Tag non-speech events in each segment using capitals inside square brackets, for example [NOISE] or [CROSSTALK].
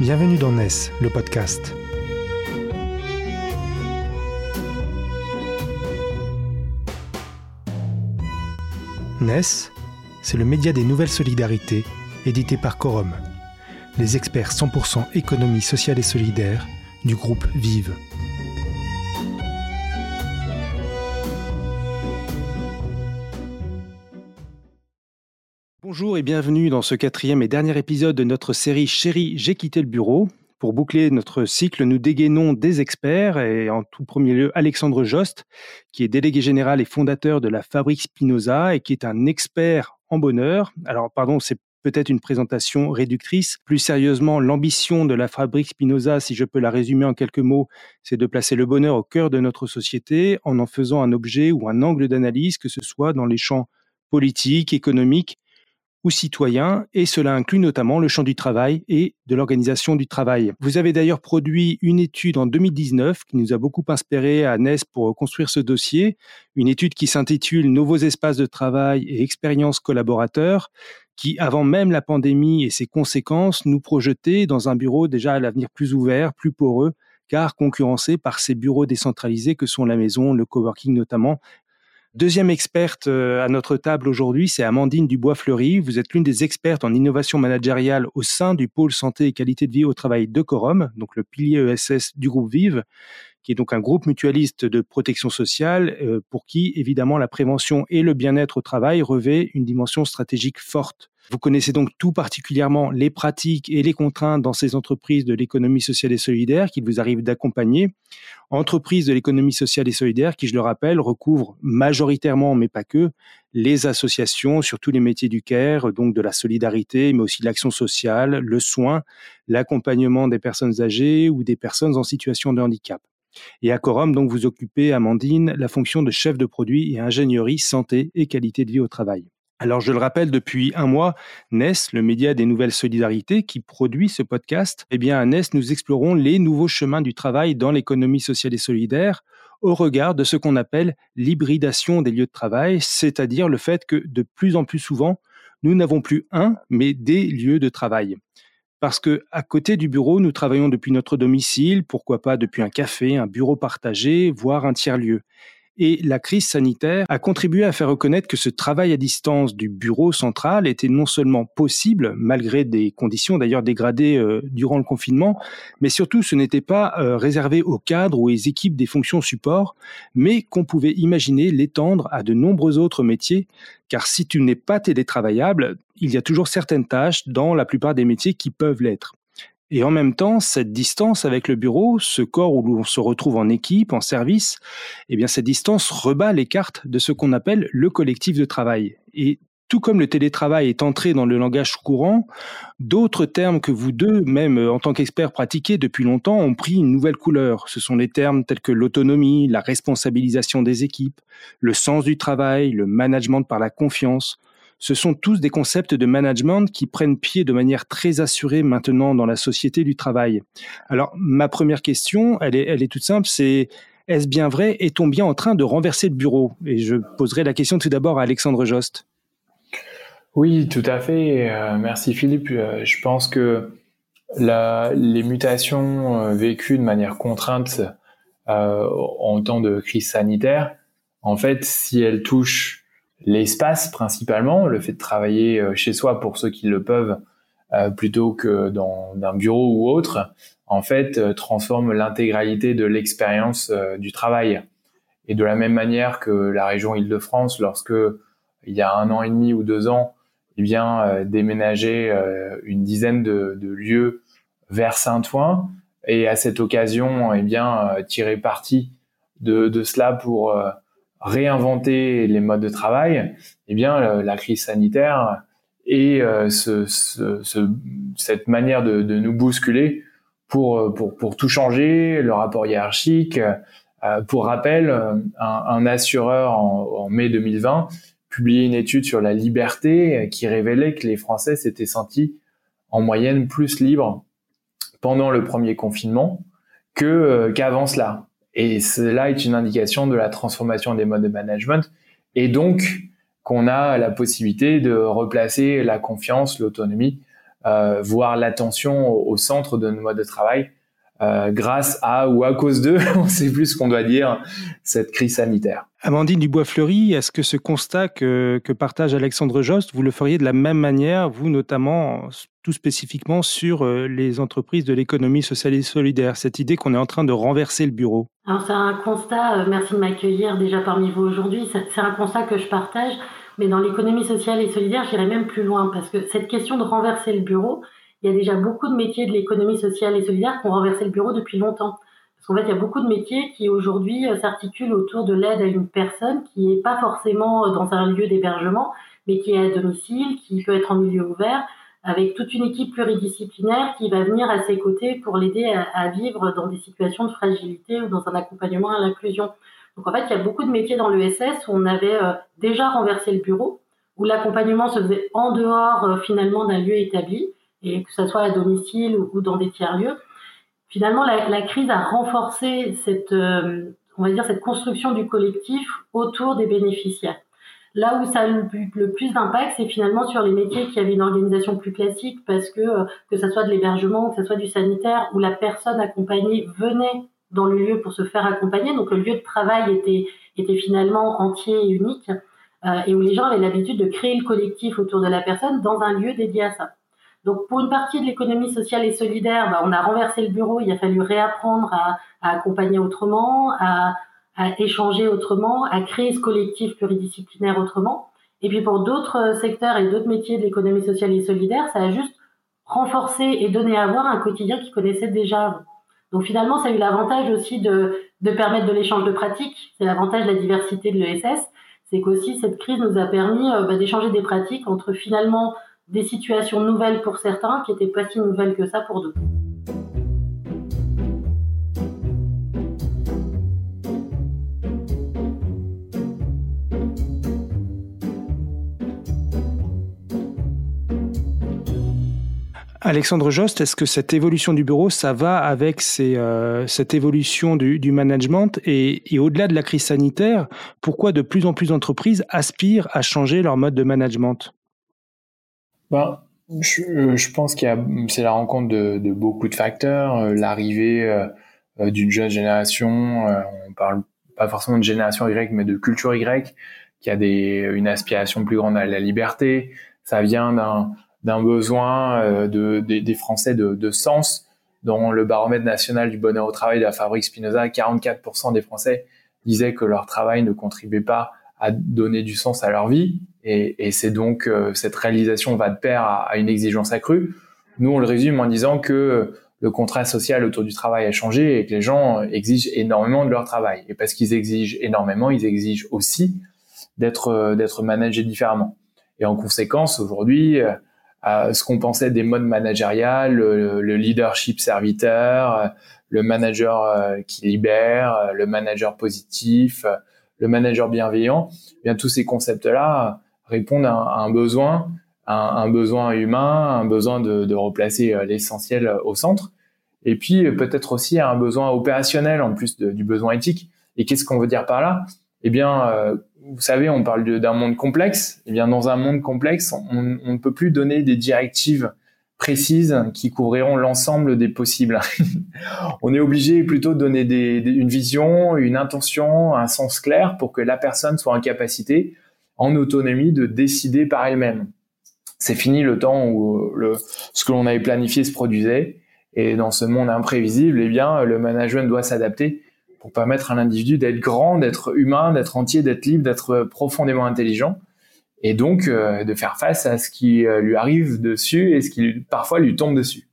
Bienvenue dans NES, le podcast. NES, c'est le média des nouvelles solidarités, édité par Corum, les experts 100% économie sociale et solidaire du groupe Vive. Bonjour et bienvenue dans ce quatrième et dernier épisode de notre série Chérie, j'ai quitté le bureau. Pour boucler notre cycle, nous dégainons des experts et en tout premier lieu Alexandre Jost, qui est délégué général et fondateur de la Fabrique Spinoza et qui est un expert en bonheur. Alors pardon, c'est peut-être une présentation réductrice. Plus sérieusement, l'ambition de la Fabrique Spinoza, si je peux la résumer en quelques mots, c'est de placer le bonheur au cœur de notre société en en faisant un objet ou un angle d'analyse, que ce soit dans les champs politiques, économiques ou citoyens, et cela inclut notamment le champ du travail et de l'organisation du travail. Vous avez d'ailleurs produit une étude en 2019 qui nous a beaucoup inspiré à NES pour construire ce dossier, une étude qui s'intitule Nouveaux espaces de travail et expériences collaborateurs, qui, avant même la pandémie et ses conséquences, nous projetait dans un bureau déjà à l'avenir plus ouvert, plus poreux, car concurrencé par ces bureaux décentralisés que sont la maison, le coworking notamment, Deuxième experte euh, à notre table aujourd'hui, c'est Amandine Dubois-Fleury. Vous êtes l'une des expertes en innovation managériale au sein du pôle santé et qualité de vie au travail de Corum, donc le pilier ESS du groupe Vive, qui est donc un groupe mutualiste de protection sociale euh, pour qui, évidemment, la prévention et le bien-être au travail revêt une dimension stratégique forte. Vous connaissez donc tout particulièrement les pratiques et les contraintes dans ces entreprises de l'économie sociale et solidaire qu'il vous arrive d'accompagner. Entreprises de l'économie sociale et solidaire qui, je le rappelle, recouvrent majoritairement, mais pas que, les associations sur tous les métiers du care, donc de la solidarité, mais aussi l'action sociale, le soin, l'accompagnement des personnes âgées ou des personnes en situation de handicap. Et à Corum, donc, vous occupez, Amandine, la fonction de chef de produit et ingénierie santé et qualité de vie au travail. Alors, je le rappelle, depuis un mois, NES, le média des nouvelles solidarités qui produit ce podcast, eh bien, à NES, nous explorons les nouveaux chemins du travail dans l'économie sociale et solidaire au regard de ce qu'on appelle l'hybridation des lieux de travail, c'est-à-dire le fait que de plus en plus souvent, nous n'avons plus un, mais des lieux de travail. Parce que à côté du bureau, nous travaillons depuis notre domicile, pourquoi pas depuis un café, un bureau partagé, voire un tiers-lieu. Et la crise sanitaire a contribué à faire reconnaître que ce travail à distance du bureau central était non seulement possible, malgré des conditions d'ailleurs dégradées euh, durant le confinement, mais surtout ce n'était pas euh, réservé aux cadres ou aux équipes des fonctions support, mais qu'on pouvait imaginer l'étendre à de nombreux autres métiers, car si tu n'es pas télétravaillable, il y a toujours certaines tâches dans la plupart des métiers qui peuvent l'être. Et en même temps, cette distance avec le bureau, ce corps où l'on se retrouve en équipe, en service, eh bien, cette distance rebat les cartes de ce qu'on appelle le collectif de travail. Et tout comme le télétravail est entré dans le langage courant, d'autres termes que vous deux, même en tant qu'experts pratiqués depuis longtemps, ont pris une nouvelle couleur. Ce sont des termes tels que l'autonomie, la responsabilisation des équipes, le sens du travail, le management par la confiance, ce sont tous des concepts de management qui prennent pied de manière très assurée maintenant dans la société du travail. Alors, ma première question, elle est, toute simple, c'est est-ce bien vrai? Est-on bien en train de renverser le bureau? Et je poserai la question tout d'abord à Alexandre Jost. Oui, tout à fait. Euh, merci Philippe. Euh, je pense que les mutations euh, vécues de manière contrainte en temps de crise sanitaire, en fait, si elles touchent l'espace principalement, le fait de travailler euh, chez soi pour ceux qui le peuvent euh, plutôt que dans un bureau ou autre, en fait, euh, transforme l'intégralité de l'expérience du travail. Et de la même manière que la région Île-de-France, lorsque il y a un an et demi ou deux ans, eh bien, déménager une dizaine de, de, lieux vers Saint-Ouen, et à cette occasion, eh bien, tirer parti de, de cela pour réinventer les modes de travail, eh bien, la crise sanitaire et euh, ce, ce, cette manière de, de, nous bousculer pour, pour, pour tout changer, le rapport hiérarchique. Euh, pour rappel, un, un assureur en, en, mai 2020 publiait une étude sur la liberté qui révélait que les Français s'étaient sentis en moyenne plus libres pendant le premier confinement que euh, qu'avant cela. Et cela est une indication de la transformation des modes de management et donc qu'on a la possibilité de replacer la confiance, l'autonomie voir l'attention au, centre de nos modes de travail euh, grâce à ou à cause de, [LAUGHS] on ne sait plus ce qu'on doit dire, cette crise sanitaire. Amandine Dubois-Fleury, est-ce que ce constat que, que, partage Alexandre Jost, vous le feriez de la même manière, vous notamment, tout spécifiquement sur euh, les entreprises de l'économie sociale et solidaire, cette idée qu'on est en train de renverser le bureau? Alors c'est un constat, euh, merci de m'accueillir déjà parmi vous aujourd'hui, c'est un constat que je partage, mais dans l'économie sociale et solidaire, j'irais même plus loin, parce que cette question de renverser le bureau, il y a déjà beaucoup de métiers de l'économie sociale et solidaire qui ont renversé le bureau depuis longtemps. Parce qu'en fait, il y a beaucoup de métiers qui aujourd'hui euh, s'articulent autour de l'aide à une personne qui n'est pas forcément euh, dans un lieu d'hébergement, mais qui est à domicile, qui peut être en milieu ouvert, avec toute une équipe pluridisciplinaire qui va venir à ses côtés pour l'aider à, vivre dans des situations de fragilité ou dans un accompagnement à l'inclusion. Donc en fait, il y a beaucoup de métiers dans l'ESS où on avait euh, déjà renversé le bureau, où l'accompagnement se faisait en dehors finalement d'un lieu établi et que ce soit à domicile ou, dans des tiers-lieux. Finalement, la, crise a renforcé cette, euh, on va dire, cette construction du collectif autour des bénéficiaires. Là où ça a le, le plus d'impact, c'est finalement sur les métiers qui avaient une organisation plus classique, parce que euh, que ça soit de l'hébergement, que ça soit du sanitaire, où la personne accompagnée venait dans le lieu pour se faire accompagner, donc le lieu de travail était était finalement entier et unique, euh, et où les gens avaient l'habitude de créer le collectif autour de la personne dans un lieu dédié à ça. Donc pour une partie de l'économie sociale et solidaire, bah, on a renversé le bureau, il a fallu réapprendre à, accompagner autrement, à, échanger autrement, à créer ce collectif pluridisciplinaire autrement. Et puis pour d'autres secteurs et d'autres métiers de l'économie sociale et solidaire, ça a juste renforcé et donné à voir un quotidien qu'ils connaissaient déjà Donc finalement, ça a eu l'avantage aussi de, permettre de l'échange de pratiques. C'est l'avantage de la diversité de l'ESS. C'est qu'aussi cette crise nous a permis euh, bah, d'échanger des pratiques entre finalement des situations nouvelles pour certains qui n'étaient pas si nouvelles que ça pour d'autres. Alexandre Jost, est-ce que cette évolution du bureau, ça va avec euh, cette évolution du, management et, au-delà de la crise sanitaire, pourquoi de plus en plus d'entreprises aspirent à changer leur mode de management? Ben, je, euh, je pense qu'il y a, c'est la rencontre de, de, beaucoup de facteurs, euh, l'arrivée euh, d'une jeune génération, on parle pas forcément de génération Y, mais de culture Y, qui a des, une aspiration plus grande à la liberté. Ça vient d'un, d'un besoin de, des, Français de, de sens. Dans le baromètre national du bonheur au travail de la Fabrique Spinoza, 44% des Français disaient que leur travail ne contribuait pas à donner du sens à leur vie. Et, c'est donc euh, cette réalisation va de pair à, une exigence accrue. Nous, on le résume en disant que le contrat social autour du travail a changé et que les gens exigent énormément de leur travail. Et parce qu'ils exigent énormément, ils exigent aussi d'être euh, d'être managés différemment. Et en conséquence, aujourd'hui, euh, ce qu'on pensait des modes managériales, le, le leadership serviteur, le manager qui libère, le manager positif, le manager bienveillant, eh bien tous ces concepts-là répondent à, un besoin, un, besoin humain, un besoin de, replacer euh, l'essentiel au centre, et puis euh, peut-être aussi à un besoin opérationnel en plus du besoin éthique. Et qu'est-ce qu'on veut dire par là? Eh bien, euh, vous savez, on parle d'un monde complexe. Eh bien, dans un monde complexe, on, ne peut plus donner des directives précises qui couvriront l'ensemble des possibles. [LAUGHS] on est obligé plutôt de donner une vision, une intention, un sens clair pour que la personne soit en capacité, en autonomie, de décider par elle-même. C'est fini le temps où le, ce que l'on avait planifié se produisait. Et dans ce monde imprévisible, eh bien, le management doit s'adapter pour permettre à l'individu d'être grand, d'être humain, d'être entier, d'être libre, d'être profondément intelligent et donc euh, de faire face à ce qui euh, lui arrive dessus et ce qui parfois lui tombe dessus.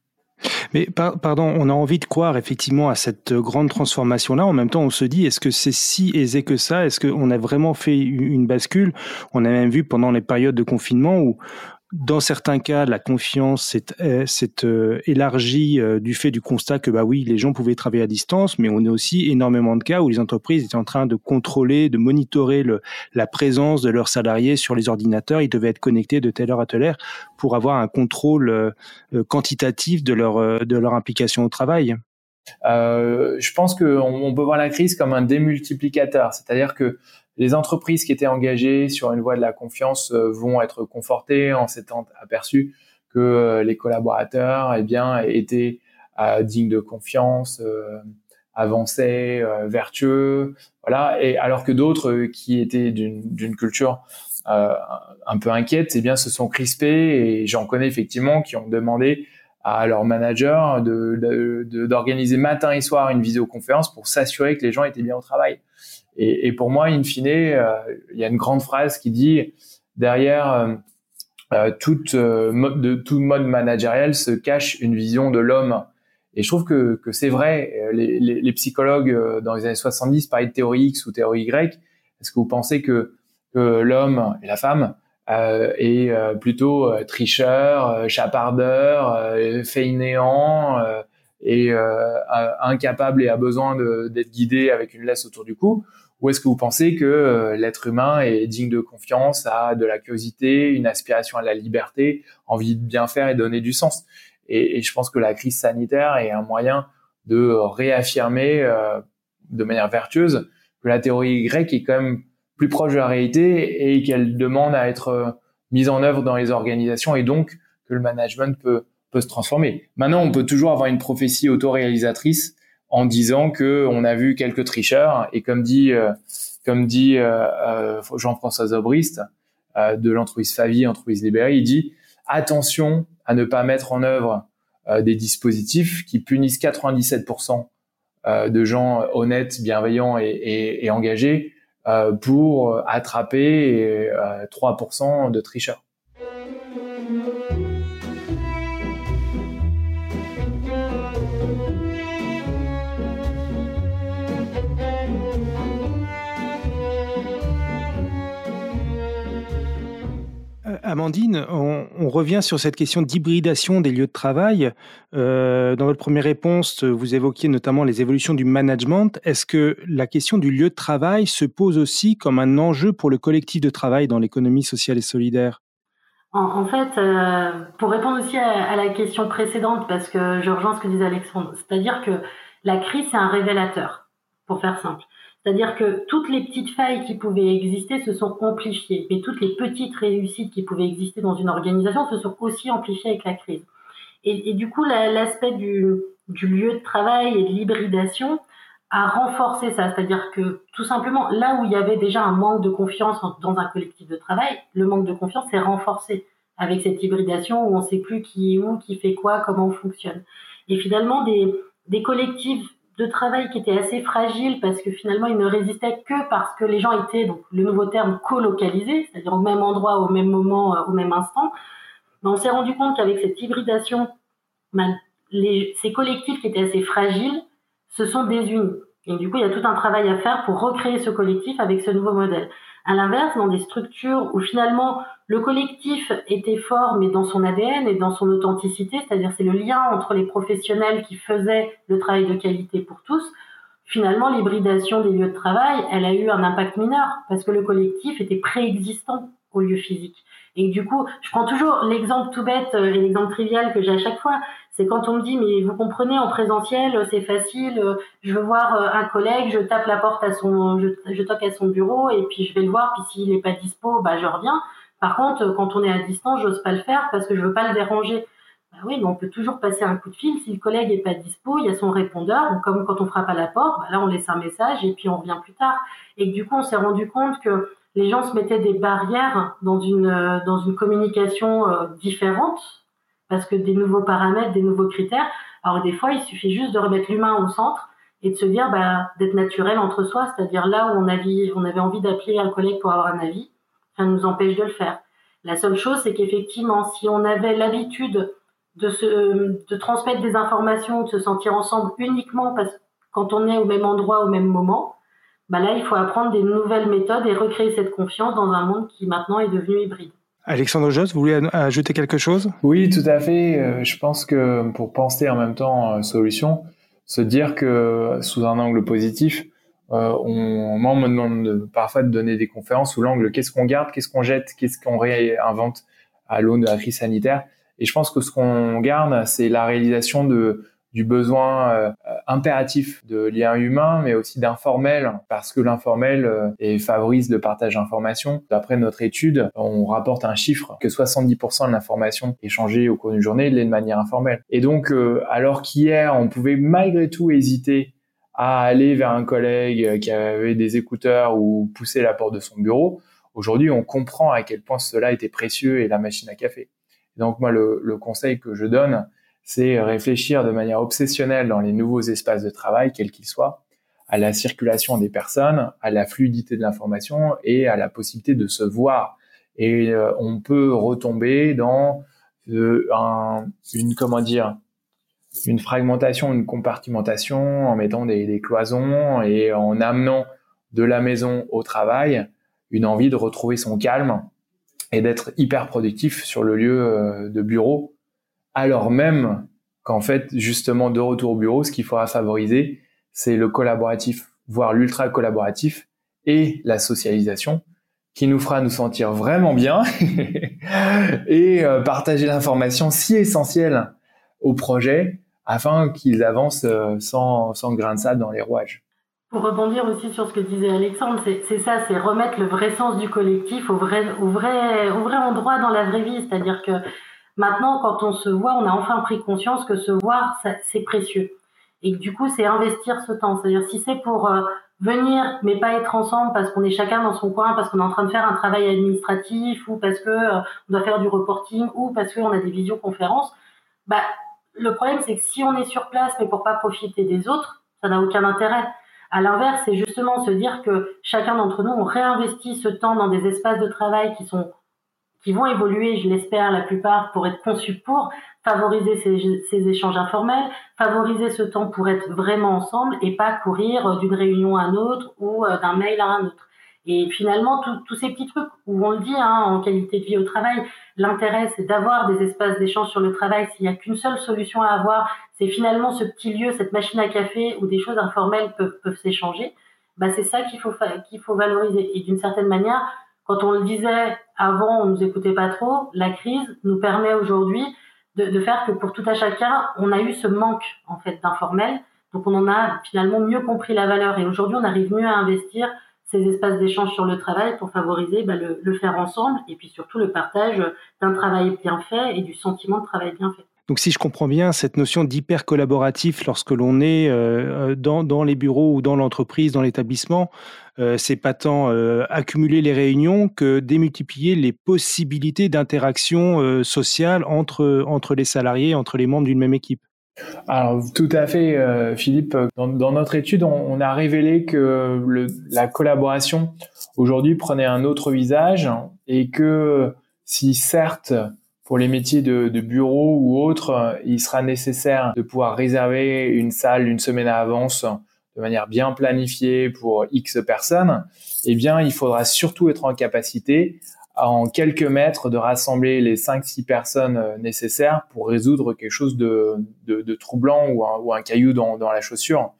Mais pardon, on a envie de croire effectivement à cette grande transformation-là. En même temps, on se dit, est-ce que c'est si aisé que ça? Est-ce qu'on a vraiment fait une bascule? On a même vu pendant les périodes de confinement où dans certains cas, la confiance s'est euh, euh, élargie euh, du fait du constat que, bah oui, les gens pouvaient travailler à distance, mais on a aussi énormément de cas où les entreprises étaient en train de contrôler, de monitorer la présence de leurs salariés sur les ordinateurs. Ils devaient être connectés de telle heure à telle heure pour avoir un contrôle quantitatif de leur, implication au travail. Je pense qu'on on peut voir la crise comme un démultiplicateur, c'est-à-dire que les entreprises qui étaient engagées sur une voie de la confiance euh, vont être confortées en s'étant aperçues que les collaborateurs eh bien, étaient dignes de confiance, avancés, vertueux, voilà. Et alors que d'autres qui étaient d'une culture un peu inquiète, eh bien, se sont crispés et j'en connais effectivement qui ont demandé à leur manager d'organiser de, matin et soir une visioconférence pour s'assurer que les gens étaient bien au travail. Et, pour moi, in fine, euh, il y a une grande phrase qui dit derrière euh, euh toute euh, mode de tout mode managériel se cache une vision de l'homme. Et je trouve que, c'est vrai. Les, psychologues dans les années 70 parlaient de théorie X ou théorie Y. Est-ce que vous pensez que, l'homme et la femme euh, plutôt tricheur, chapardeur, fainéant et incapable et a besoin d'être guidé avec une laisse autour du cou? Ou est-ce que vous pensez que l'être humain est digne de confiance, a de la curiosité, une aspiration à la liberté, envie de bien faire et donner du sens? Et, je pense que la crise sanitaire est un moyen de réaffirmer de manière vertueuse que la théorie grecque est quand même plus proche de la réalité et qu'elle demande à être euh, mise en œuvre dans les organisations et donc que le management peut, peut se transformer. Maintenant, on peut toujours avoir une prophétie autoréalisatrice en disant que on a vu quelques tricheurs et comme dit euh, comme dit euh, Jean-François Zobrist de l'entreprise Favi, entreprise libérée, il dit attention à ne pas mettre en œuvre des dispositifs qui punissent 97% de gens honnêtes, bienveillants et, et engagés euh, pour attraper 3% euh, de tricheurs. Amandine, on, revient sur cette question d'hybridation des lieux de travail. Euh, dans votre première réponse, vous évoquiez notamment les évolutions du management. Est-ce que la question du lieu de travail se pose aussi comme un enjeu pour le collectif de travail dans l'économie sociale et solidaire? En, fait, euh, pour répondre aussi à, la question précédente, parce que je rejoins ce que disait Alexandre, c'est-à-dire que la crise, c'est un révélateur, pour faire simple. C'est-à-dire que toutes les petites failles qui pouvaient exister se sont amplifiées, mais toutes les petites réussites qui pouvaient exister dans une organisation se sont aussi amplifiées avec la crise. Et, du coup, l'aspect du, lieu de travail et de l'hybridation a renforcé ça. C'est-à-dire que tout simplement, là où il y avait déjà un manque de confiance dans un collectif de travail, le manque de confiance s'est renforcé avec cette hybridation où on ne sait plus qui est où, qui fait quoi, comment on fonctionne. Et finalement, des, collectifs de travail qui était assez fragile parce que finalement il ne résistait que parce que les gens étaient, donc le nouveau terme, colocalisés, c'est-à-dire au même endroit, au même moment, euh, au même instant. Mais on s'est rendu compte qu'avec cette hybridation, ben, les, ces collectifs qui étaient assez fragiles se sont désunis. Et du coup, il y a tout un travail à faire pour recréer ce collectif avec ce nouveau modèle. À l'inverse, dans des structures où finalement le collectif était fort, mais dans son ADN et dans son authenticité, c'est-à-dire c'est le lien entre les professionnels qui faisaient le travail de qualité pour tous, finalement l'hybridation des lieux de travail, elle a eu un impact mineur parce que le collectif était préexistant au lieu physique. Et du coup, je prends toujours l'exemple tout bête euh, et l'exemple trivial que j'ai à chaque fois. C'est quand on me dit, mais vous comprenez, en présentiel, euh, c'est facile, euh, je veux voir un collègue, je tape la porte à son, je, toque à son bureau et puis je vais le voir, puis s'il n'est pas dispo, bah, je reviens. Par contre, quand on est à distance, j'ose pas le faire parce que je veux pas le déranger. Bah oui, mais on peut toujours passer un coup de fil. Si le collègue est pas dispo, il y a son répondeur. Donc, comme quand on frappe à la porte, bah là, on laisse un message et puis on revient plus tard. Et du coup, on s'est rendu compte que les gens se mettaient des barrières dans une, euh, dans une communication euh, différente parce que des nouveaux paramètres, des nouveaux critères. Alors des fois, il suffit juste de remettre l'humain au centre et de se dire bah, d'être naturel entre soi, c'est-à-dire là où on avait, on avait envie d'appeler un collègue pour avoir un avis, ça nous empêche de le faire. La seule chose, c'est qu'effectivement, si on avait l'habitude de, se, de transmettre des informations, de se sentir ensemble uniquement parce quand on est au même endroit au même moment, bah là, il faut apprendre des nouvelles méthodes et recréer cette confiance dans un monde qui maintenant est devenu hybride. Alexandre Joss, vous voulez ajouter quelque chose? Oui, tout à fait. Euh, je pense que pour penser en même temps euh, solution, se dire que sous un angle positif, euh, on, moi, on me demande parfois de donner des conférences sous l'angle qu'est-ce qu'on garde, qu'est-ce qu'on jette, qu'est-ce qu'on réinvente à l'aune de la crise sanitaire. Et je pense que ce qu'on garde, c'est la réalisation de du besoin euh, impératif de liens humains, mais aussi d'informel, parce que l'informel euh, favorise le partage d'informations. D'après notre étude, on rapporte un chiffre que 70% de l'information échangée au cours d'une journée l'est de manière informelle. Et donc, euh, alors qu'hier, on pouvait malgré tout hésiter à aller vers un collègue qui avait des écouteurs ou pousser la porte de son bureau, aujourd'hui, on comprend à quel point cela était précieux et la machine à café. donc, moi, le, le conseil que je donne, c'est réfléchir de manière obsessionnelle dans les nouveaux espaces de travail, quels qu'ils soient, à la circulation des personnes, à la fluidité de l'information et à la possibilité de se voir. Et euh, on peut retomber dans euh, une comment dire une fragmentation, une compartimentation en mettant des, cloisons et en amenant de la maison au travail une envie de retrouver son calme et d'être hyper productif sur le lieu euh, de bureau. Alors même qu'en fait, justement, de retour au bureau, ce qu'il faudra favoriser, c'est le collaboratif, voire l'ultra collaboratif et la socialisation qui nous fera nous sentir vraiment bien [LAUGHS] et euh, partager l'information si essentielle au projet afin qu'ils avancent euh, sans, sans grain de sable dans les rouages. Pour rebondir aussi sur ce que disait Alexandre, c'est ça, c'est remettre le vrai sens du collectif au vrai, au vrai, au vrai endroit dans la vraie vie. C'est-à-dire que Maintenant, quand on se voit, on a enfin pris conscience que se voir, c'est précieux. Et du coup, c'est investir ce temps. C'est-à-dire, si c'est pour euh, venir, mais pas être ensemble parce qu'on est chacun dans son coin, parce qu'on est en train de faire un travail administratif, ou parce que euh, on doit faire du reporting, ou parce qu'on a des visioconférences, bah, le problème, c'est que si on est sur place, mais pour pas profiter des autres, ça n'a aucun intérêt. À l'inverse, c'est justement se dire que chacun d'entre nous, on réinvestit ce temps dans des espaces de travail qui sont qui vont évoluer, je l'espère, la plupart pour être conçus pour favoriser ces, ces, échanges informels, favoriser ce temps pour être vraiment ensemble et pas courir d'une réunion à une autre ou euh, d'un mail à un autre. Et finalement, tous ces petits trucs où on le dit hein, en qualité de vie au travail, l'intérêt c'est d'avoir des espaces d'échange sur le travail. S'il n'y a qu'une seule solution à avoir, c'est finalement ce petit lieu, cette machine à café où des choses informelles peuvent, peuvent s'échanger. Bah, c'est ça qu'il faut qu'il faut valoriser. Et d'une certaine manière, quand on le disait avant, on nous écoutait pas trop. La crise nous permet aujourd'hui de, de, faire que pour tout à chacun, on a eu ce manque en fait d'informel. Donc on en a finalement mieux compris la valeur et aujourd'hui on arrive mieux à investir ces espaces d'échange sur le travail pour favoriser bah, le, faire ensemble et puis surtout le partage d'un travail bien fait et du sentiment de travail bien fait. Donc si je comprends bien, cette notion d'hyper collaboratif lorsque l'on est euh, euh, dans, les bureaux ou dans l'entreprise, dans l'établissement, euh, c'est pas tant accumuler les réunions que démultiplier les possibilités d'interaction sociale entre les salariés, entre les membres d'une même équipe. Alors tout à fait, euh, Philippe. Dans, notre étude, on, a révélé que la collaboration aujourd'hui prenait un autre visage et que si certes pour les métiers de, de bureau ou autres, il sera nécessaire de pouvoir réserver une salle une semaine à avance de manière bien planifiée pour X personnes, eh bien, il faudra surtout être en capacité en quelques mètres de rassembler les 5-6 personnes euh, nécessaires pour résoudre quelque chose de, troublant ou un, ou un, caillou dans, la chaussure.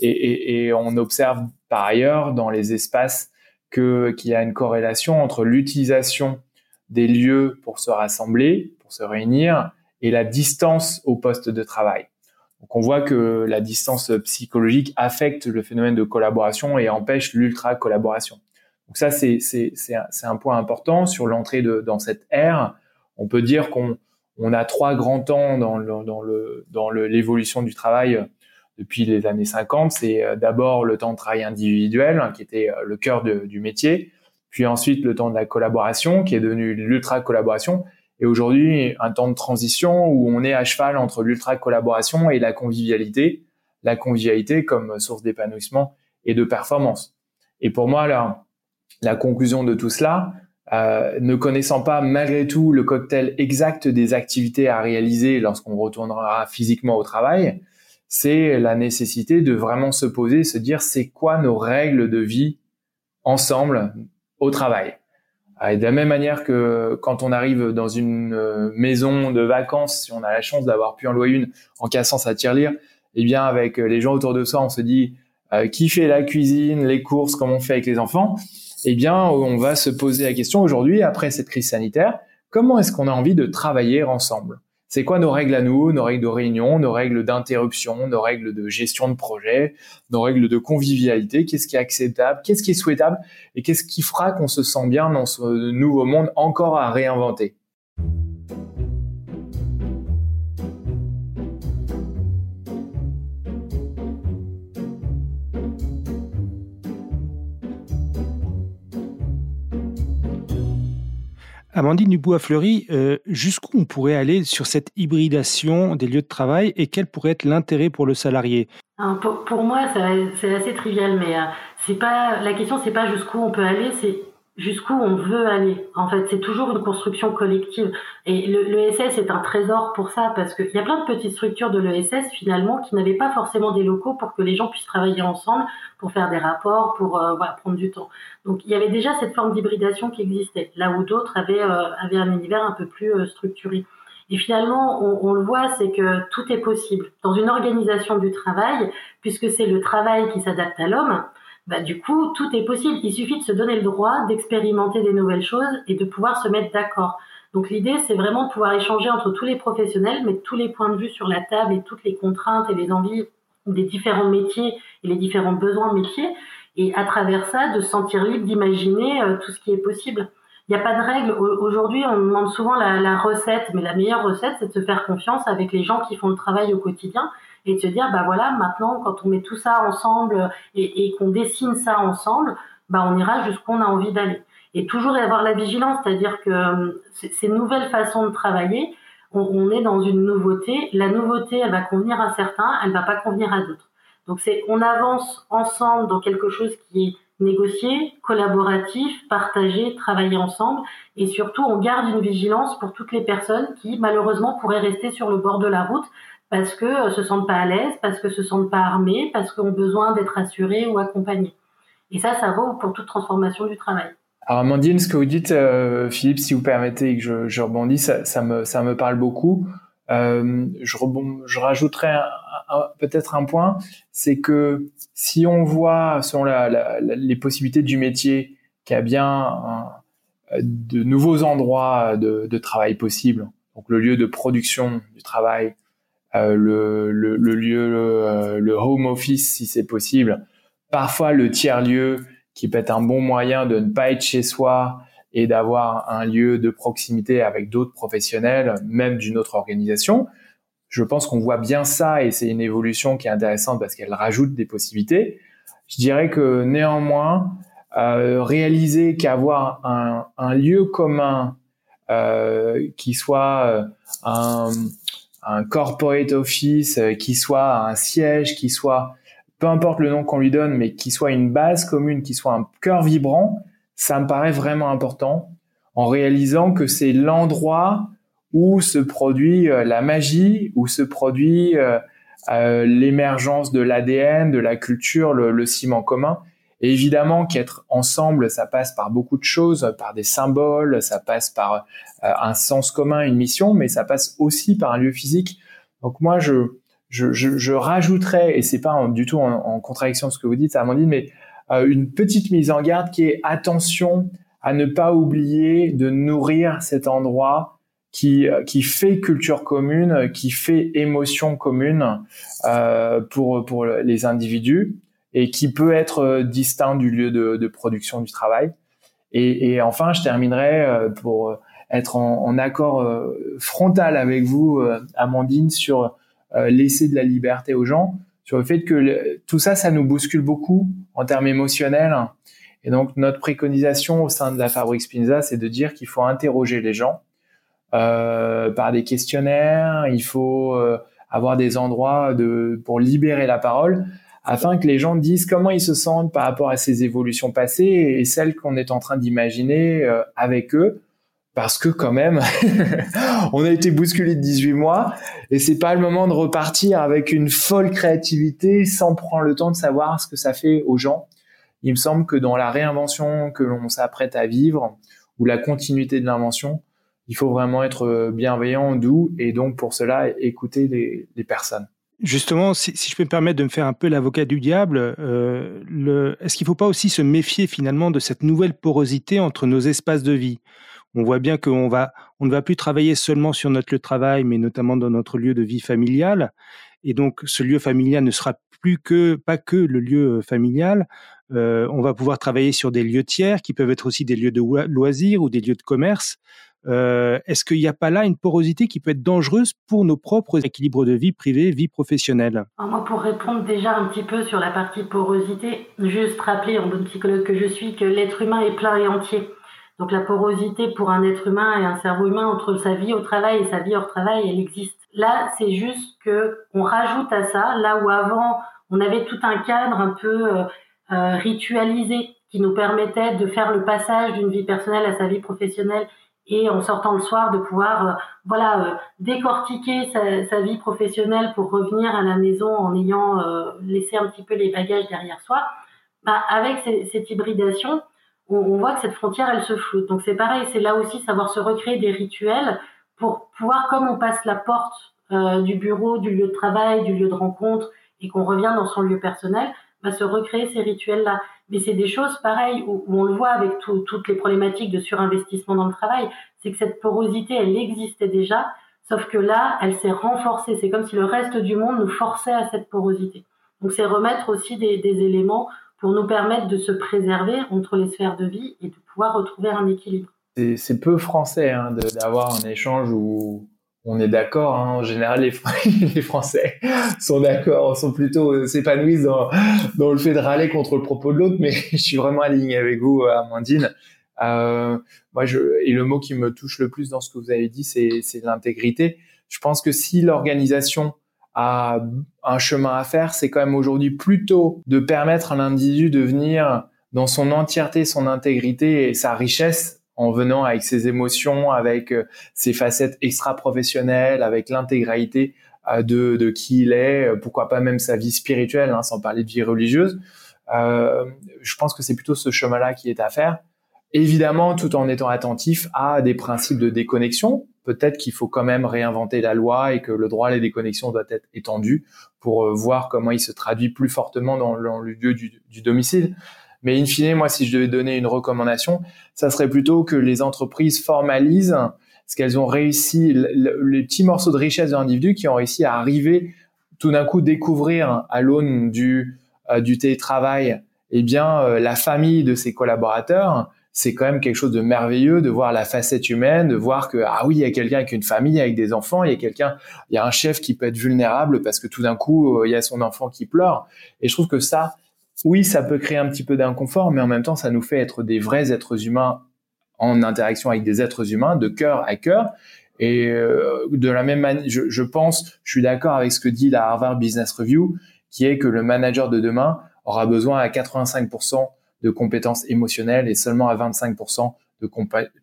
Et, on observe par ailleurs dans les espaces qu'il y a une corrélation entre l'utilisation des lieux pour se rassembler, pour se réunir, et la distance au poste de travail. Donc on voit que la distance psychologique affecte le phénomène de collaboration et empêche l'ultra collaboration. Donc ça c'est un, un, point important sur l'entrée dans cette ère. On peut dire qu'on on a trois grands temps dans le dans le dans l'évolution du travail depuis les années 50. C'est euh, d'abord le temps de travail individuel hein, qui était euh, le cœur du métier, puis ensuite le temps de la collaboration qui est devenu l'ultra collaboration et aujourd'hui, un temps de transition où on est à cheval entre l'ultra collaboration et la convivialité, la convivialité comme source d'épanouissement et de performance. Et pour moi, la, la conclusion de tout cela, euh, ne connaissant pas malgré tout le cocktail exact des activités à réaliser lorsqu'on retournera physiquement au travail, c'est la nécessité de vraiment se poser, se dire c'est quoi nos règles de vie ensemble au travail. Et de la même manière que quand on arrive dans une euh, maison de vacances, si on a la chance d'avoir pu en louer une en cassant sa tirelire, eh bien avec les gens autour de soi, on se dit euh, qui fait la cuisine, les courses, comment on fait avec les enfants? Eh bien, on va se poser la question aujourd'hui, après cette crise sanitaire, comment est-ce qu'on a envie de travailler ensemble? C'est quoi nos règles à nous, nos règles de réunion, nos règles d'interruption, nos règles de gestion de projet, nos règles de convivialité, qu'est-ce qui est acceptable, qu'est-ce qui est souhaitable? Et qu'est-ce qui fera qu'on se sent bien dans ce nouveau monde encore à réinventer? Amandine Dubois-Fleury, euh, jusqu'où on pourrait aller sur cette hybridation des lieux de travail et quel pourrait être l'intérêt pour le salarié? Pour, moi, c'est assez trivial, mais euh, pas la question, c'est pas jusqu'où on peut aller, c'est jusqu'où on veut aller. En fait, c'est toujours une construction collective. Et l'ESS est un trésor pour ça, parce qu'il y a plein de petites structures de l'ESS, finalement, qui n'avaient pas forcément des locaux pour que les gens puissent travailler ensemble, pour faire des rapports, pour euh, voilà, prendre du temps. Donc, il y avait déjà cette forme d'hybridation qui existait, là où d'autres avaient, euh, avaient un univers un peu plus euh, structuré. Et finalement, on, on le voit, c'est que tout est possible. Dans une organisation du travail, puisque c'est le travail qui s'adapte à l'homme, bah, du coup, tout est possible. Il suffit de se donner le droit d'expérimenter des nouvelles choses et de pouvoir se mettre d'accord. Donc l'idée, c'est vraiment de pouvoir échanger entre tous les professionnels, mettre tous les points de vue sur la table et toutes les contraintes et les envies des différents métiers et les différents besoins métiers, et à travers ça, de se sentir libre d'imaginer euh, tout ce qui est possible. Il n'y a pas de règle. Aujourd'hui, on demande souvent la, la recette, mais la meilleure recette, c'est de se faire confiance avec les gens qui font le travail au quotidien et de se dire bah voilà maintenant quand on met tout ça ensemble et, qu'on dessine ça ensemble bah on ira jusqu'où on a envie d'aller. Et toujours avoir la vigilance c'est-à-dire que euh, ces nouvelles façons de travailler on, on, est dans une nouveauté. La nouveauté elle va convenir à certains elle va pas convenir à d'autres. Donc c'est on avance ensemble dans quelque chose qui est négocié, collaboratif, partagé, travailler ensemble. Et surtout on garde une vigilance pour toutes les personnes qui malheureusement pourraient rester sur le bord de la route parce que euh, se sentent pas à l'aise, parce que se sentent pas armés, parce qu'ils besoin d'être assurés ou accompagnés. Et ça, ça vaut pour toute transformation du travail. Alors Amandine, ce que vous dites, euh, Philippe, si vous permettez que je, je rebondisse, ça, me, ça me parle beaucoup. Euh, je, rebond, je rajouterais peut-être un point, c'est que si on voit, selon la, les possibilités du métier, qu'il y a bien de nouveaux endroits de, de travail possibles, donc le lieu de production du travail, le, le, le, lieu, euh, le, home office si c'est possible. Parfois le tiers lieu qui peut être un bon moyen de ne pas être chez soi et d'avoir un lieu de proximité avec d'autres professionnels, même d'une autre organisation. Je pense qu'on voit bien ça et c'est une évolution qui est intéressante parce qu'elle rajoute des possibilités. Je dirais que néanmoins, euh, réaliser qu'avoir un, un, lieu commun euh, qui soit un, un corporate office euh, qui soit un siège, qui soit peu importe le nom qu'on lui donne, mais qui soit une base commune, qui soit un cœur vibrant, ça me paraît vraiment important en réalisant que c'est l'endroit où se produit euh, la magie, où se produit euh, l'émergence de l'ADN, de la culture, le, le ciment commun. Et évidemment qu'être ensemble, ça passe par beaucoup de choses, par des symboles, ça passe par euh, un sens commun, une mission, mais ça passe aussi par un lieu physique. Donc moi, je, je, rajouterais, et c'est pas du tout en, contradiction de ce que vous dites, Amandine, mais euh, une petite mise en garde qui est attention à ne pas oublier de nourrir cet endroit qui, euh, qui fait culture commune, qui fait émotion commune pour, pour les individus et qui peut être euh, distinct du lieu de, de production du travail. Et, et, enfin, je terminerai euh, pour être en, en accord euh, frontal avec vous, Amandine, sur laisser de la liberté aux gens, sur le fait que tout ça, ça nous bouscule beaucoup en termes émotionnels. Et donc, notre préconisation au sein de la Fabrique Spinza, c'est de dire qu'il faut interroger les gens euh, par des questionnaires, il faut avoir des endroits de, pour libérer la parole afin que les gens disent comment ils se sentent par rapport à ces évolutions passées et celles qu'on est en train d'imaginer euh, avec eux. Parce que quand même, [LAUGHS] on a été bousculé de 18 mois et c'est pas le moment de repartir avec une folle créativité sans prendre le temps de savoir ce que ça fait aux gens. Il me semble que dans la réinvention que l'on s'apprête à vivre ou la continuité de l'invention, il faut vraiment être bienveillant, doux et donc pour cela écouter les, les personnes. Justement, si, si, je peux me permettre de me faire un peu l'avocat du diable, euh, est-ce qu'il ne faut pas aussi se méfier finalement de cette nouvelle porosité entre nos espaces de vie? On voit bien qu'on va, on ne va plus travailler seulement sur notre lieu de travail, mais notamment dans notre lieu de vie familiale. Et donc, ce lieu familial ne sera plus que, pas que le lieu euh, familial. Euh, on va pouvoir travailler sur des lieux tiers qui peuvent être aussi des lieux de loisirs ou des lieux de commerce. Euh, est-ce qu'il n'y a pas là une porosité qui peut être dangereuse pour nos propres équilibres de vie privée, vie professionnelle? Moi, pour répondre déjà un petit peu sur la partie porosité, juste rappeler en bonne psychologue que je suis que l'être humain est plein et entier. Donc la porosité pour un être humain et un cerveau humain entre sa vie au travail et sa vie hors travail, elle existe. Là, c'est juste que on rajoute à ça, là où avant on avait tout un cadre un peu euh, euh, ritualisé qui nous permettait de faire le passage d'une vie personnelle à sa vie professionnelle et en sortant le soir de pouvoir euh, voilà euh, décortiquer sa, vie professionnelle pour revenir à la maison en ayant euh, laissé un petit peu les bagages derrière soi. Bah, avec cette hybridation, on, on, voit que cette frontière elle se floute. Donc c'est pareil, c'est là aussi savoir se recréer des rituels pour pouvoir, comme on passe la porte du bureau, du lieu de travail, du lieu de rencontre et qu'on revient dans son lieu personnel, bah, se recréer ces rituels-là. Mais c'est des choses pareilles où, on le voit avec toutes les problématiques de surinvestissement dans le travail, c'est que cette porosité, elle existait déjà, sauf que là, elle s'est renforcée. C'est comme si le reste du monde nous forçait à cette porosité. Donc c'est remettre aussi des, des éléments pour nous permettre de se préserver entre les sphères de vie et de pouvoir retrouver un équilibre. C'est peu français hein, d'avoir un échange où on est d'accord. Hein, en général, [LAUGHS] les, Français sont d'accord, sont plutôt euh, s'épanouissent dans, dans, le fait de râler contre le propos de l'autre. Mais [LAUGHS] je suis vraiment aligné avec vous, euh, Amandine. Euh, moi, je, et le mot qui me touche le plus dans ce que vous avez dit, c'est l'intégrité. Je pense que si l'organisation a un chemin à faire, c'est quand même aujourd'hui plutôt de permettre à l'individu de venir dans son entièreté, son intégrité et sa richesse en venant avec ses émotions, avec euh, ses facettes extra-professionnelles, avec l'intégralité euh, de, de, qui il est, euh, pourquoi pas même sa vie spirituelle, hein, sans parler de vie religieuse. Je pense que c'est plutôt ce chemin-là qui est à faire. Évidemment, tout en étant attentif à des principes de déconnexion. Peut-être qu'il faut quand même réinventer la loi et que le droit à la déconnexion doit être étendu pour voir comment il se traduit plus fortement dans, le lieu du domicile. Mais in fine, moi, si je devais donner une recommandation, ça serait plutôt que les entreprises formalisent ce qu'elles ont réussi, les petits morceaux de richesse de l'individu qui ont réussi à arriver tout d'un coup découvrir à l'aune du, euh, télétravail, eh bien, euh, la famille de ses collaborateurs, c'est quand même quelque chose de merveilleux de voir la facette humaine, de voir que ah oui, il y a quelqu'un avec une famille, avec des enfants, il y a quelqu'un, il y a un chef qui peut être vulnérable parce que tout d'un coup, euh, il y a son enfant qui pleure. Et je trouve que ça, oui, ça peut créer un petit peu d'inconfort, mais en même temps, ça nous fait être des vrais êtres humains en interaction avec des êtres humains, de cœur à cœur. Et euh, de la même manière, je, je, pense, je suis d'accord avec ce que dit la Harvard Business Review, qui est que le manager de demain aura besoin à 85% de compétences émotionnelles et seulement à 25% de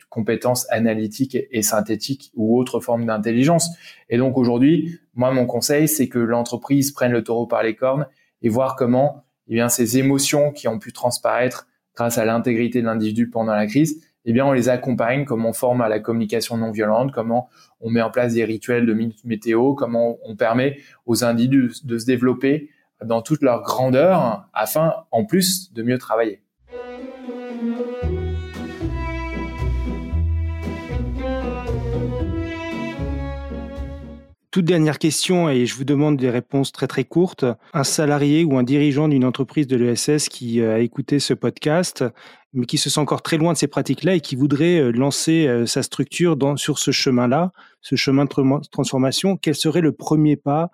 compétences analytiques et synthétiques ou autres formes d'intelligence. Et donc aujourd'hui, moi, mon conseil, c'est que l'entreprise prenne le taureau par les cornes et voir comment eh bien, ces émotions qui ont pu transparaître grâce à l'intégrité de l'individu pendant la crise, eh bien, on les accompagne, comment on forme à la communication non violente, comment on met en place des rituels de météo, comment on permet aux individus de se développer dans toute leur grandeur afin, en plus, de mieux travailler. Toute dernière question, et je vous demande des réponses très très courtes. Un salarié ou un dirigeant d'une entreprise de l'ESS qui euh, a écouté ce podcast, mais qui se sent encore très loin de ces pratiques-là et qui voudrait euh, lancer euh, sa structure dans, sur ce chemin-là, ce chemin de transformation, quel serait le premier pas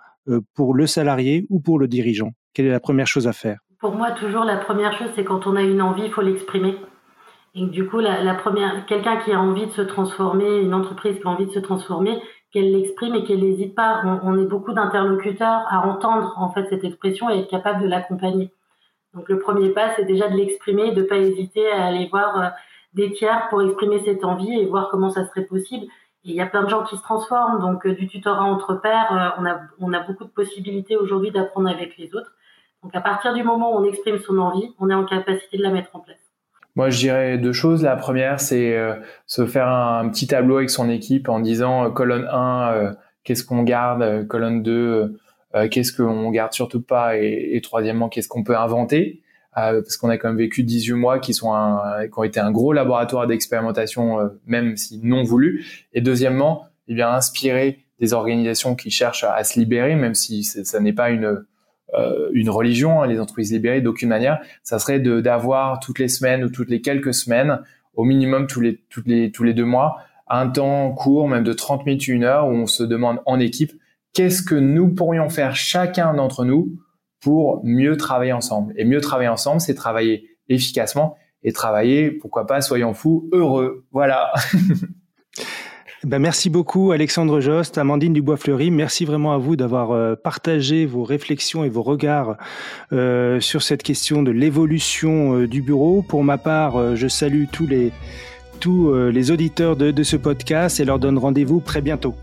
pour le salarié ou pour le dirigeant? Quelle est la première chose à faire? Pour moi, toujours la première chose, c'est quand on a une envie, il faut l'exprimer. Et du coup, la, la première, quelqu'un qui a envie de se transformer, une entreprise qui a envie de se transformer, qu'elle l'exprime et qu'elle n'hésite pas. On, est beaucoup d'interlocuteurs à entendre en fait cette expression et être capable de l'accompagner. Donc le premier pas, c'est déjà de l'exprimer, de pas hésiter à aller voir euh, des tiers pour exprimer cette envie et voir comment ça serait possible. Et il y a plein de gens qui se transforment, donc euh, du tutorat entre pairs, euh, on, a, on a beaucoup de possibilités aujourd'hui d'apprendre avec les autres. Donc à partir du moment où on exprime son envie, on est en capacité de la mettre en place. Moi, je dirais deux choses. La première, c'est euh, se faire un, petit tableau avec son équipe en disant euh, colonne 1, euh, qu'est-ce qu'on garde, colonne 2, qu'est-ce qu'on garde surtout pas, et, et troisièmement, qu'est-ce qu'on peut inventer. parce qu'on a quand même vécu 18 mois qui sont un, qui ont été un gros laboratoire d'expérimentation, même si non voulu. Et deuxièmement, eh bien inspirer des organisations qui cherchent à, se libérer, même si ça n'est pas une une religion, hein, les entreprises libérées d'aucune manière. Ça serait d'avoir toutes les semaines ou toutes les quelques semaines, au minimum tous les les tous les deux mois, un temps court, même de 30 minutes, une heure, où on se demande en équipe qu'est-ce que nous pourrions faire chacun d'entre nous pour mieux travailler ensemble? Et mieux travailler ensemble, c'est travailler efficacement et travailler, pourquoi pas, soyons fous, heureux. Voilà. [LAUGHS] Ben merci beaucoup Alexandre Jost, Amandine Dubois-Fleury. Merci vraiment à vous d'avoir euh, partagé vos réflexions et vos regards euh, sur cette question de l'évolution euh, du bureau. Pour ma part, je salue tous les tous les auditeurs de, de ce podcast et leur donne rendez-vous très bientôt.